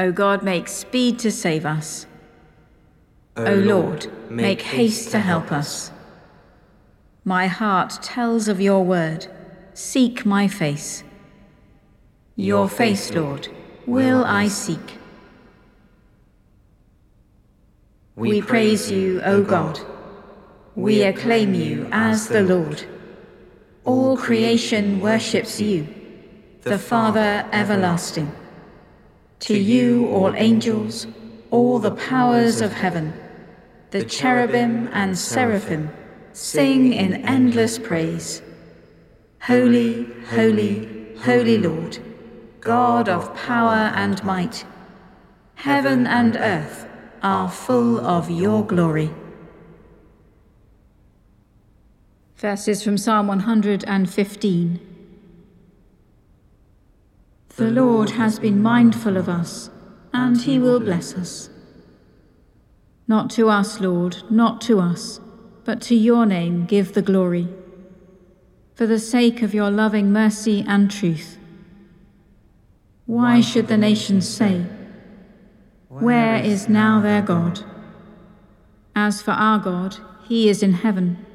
O God, make speed to save us. O Lord, make haste to help us. My heart tells of your word. Seek my face. Your face, Lord, will I seek. We praise you, O God. We acclaim you as the Lord. All creation worships you, the Father everlasting. To you, all angels, all the powers of heaven, the cherubim and seraphim, sing in endless praise. Holy, holy, holy Lord, God of power and might, heaven and earth are full of your glory. Verses from Psalm 115. The Lord has been mindful of us, and he will bless us. Not to us, Lord, not to us, but to your name give the glory. For the sake of your loving mercy and truth. Why should the nations say, Where is now their God? As for our God, he is in heaven.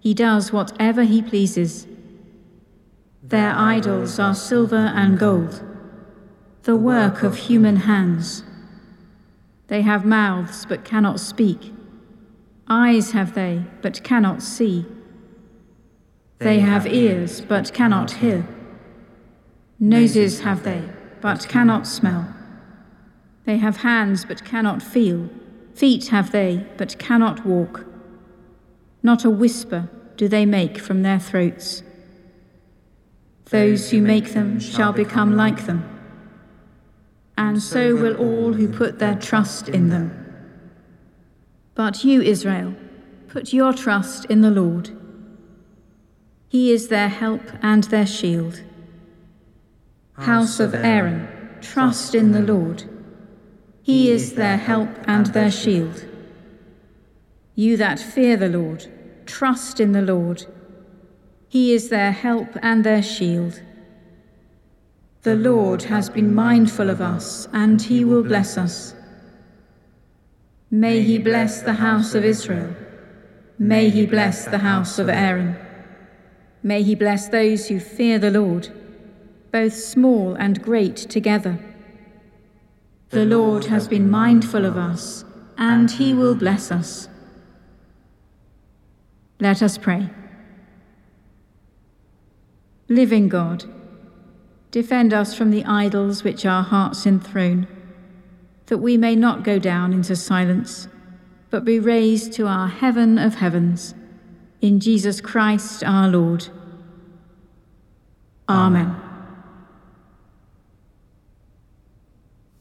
He does whatever he pleases. Their idols are silver and gold, the work of human hands. They have mouths but cannot speak, eyes have they but cannot see. They have ears but cannot hear, noses have they but cannot smell. They have hands but cannot feel, feet have they but cannot walk. Not a whisper do they make from their throats. Those who make them shall become like them, and so will all who put their trust in them. But you, Israel, put your trust in the Lord. He is their help and their shield. House of Aaron, trust in the Lord. He is their help and their shield. You that fear the Lord, trust in the Lord. He is their help and their shield. The Lord has been mindful of us, and he will bless us. May he bless the house of Israel. May he bless the house of Aaron. May he bless those who fear the Lord, both small and great together. The Lord has been mindful of us, and he will bless us. Let us pray. Living God, defend us from the idols which our hearts enthrone, that we may not go down into silence, but be raised to our heaven of heavens, in Jesus Christ our Lord. Amen.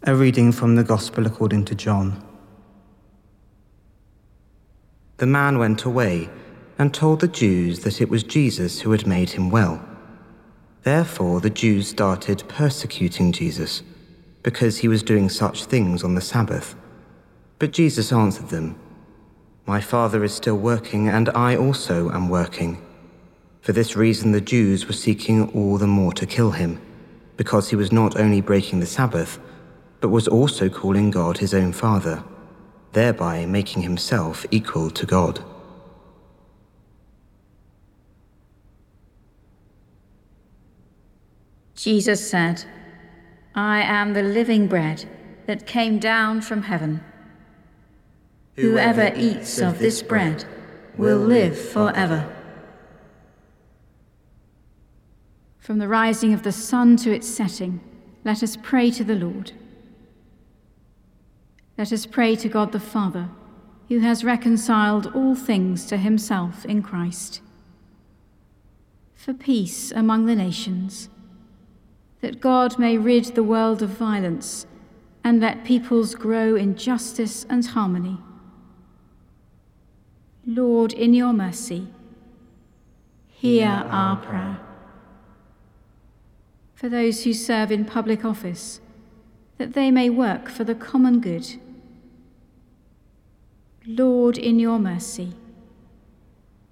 A reading from the Gospel according to John. The man went away and told the Jews that it was Jesus who had made him well. Therefore, the Jews started persecuting Jesus because he was doing such things on the Sabbath. But Jesus answered them, My Father is still working, and I also am working. For this reason, the Jews were seeking all the more to kill him, because he was not only breaking the Sabbath, but was also calling God his own Father, thereby making himself equal to God. Jesus said, I am the living bread that came down from heaven. Whoever eats of this bread will live forever. From the rising of the sun to its setting, let us pray to the Lord. Let us pray to God the Father, who has reconciled all things to himself in Christ. For peace among the nations that God may rid the world of violence and let peoples grow in justice and harmony. Lord, in your mercy, hear our prayer. For those who serve in public office, that they may work for the common good. Lord, in your mercy,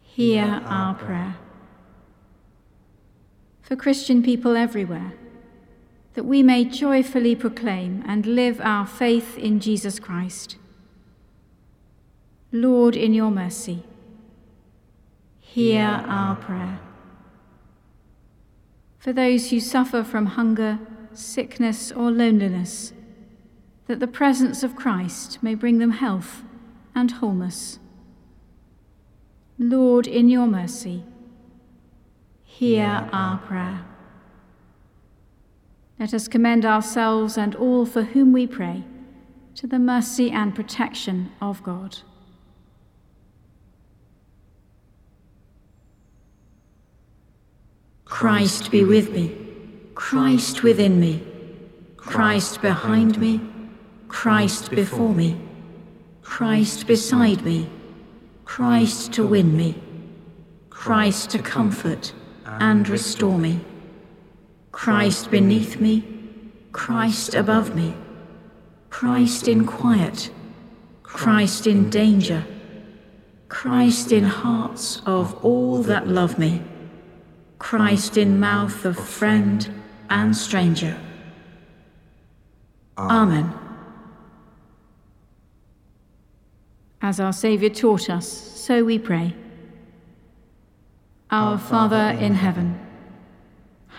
hear our prayer. For Christian people everywhere, that we may joyfully proclaim and live our faith in Jesus Christ. Lord, in your mercy, hear our prayer. For those who suffer from hunger, sickness, or loneliness, that the presence of Christ may bring them health and wholeness. Lord, in your mercy, hear our prayer. Let us commend ourselves and all for whom we pray to the mercy and protection of God. Christ be with me, Christ within me, Christ behind me, Christ before me, Christ beside me, Christ to win me, Christ to comfort and restore me. Christ beneath me, Christ above me, Christ in quiet, Christ in danger, Christ in hearts of all that love me, Christ in mouth of friend and stranger. Amen. As our Saviour taught us, so we pray. Our Father in heaven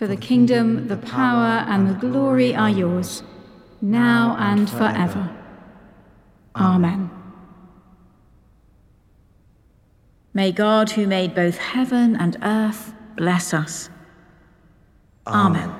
For the kingdom, the power, and the glory are yours now and forever. Amen. May God, who made both heaven and earth, bless us. Amen.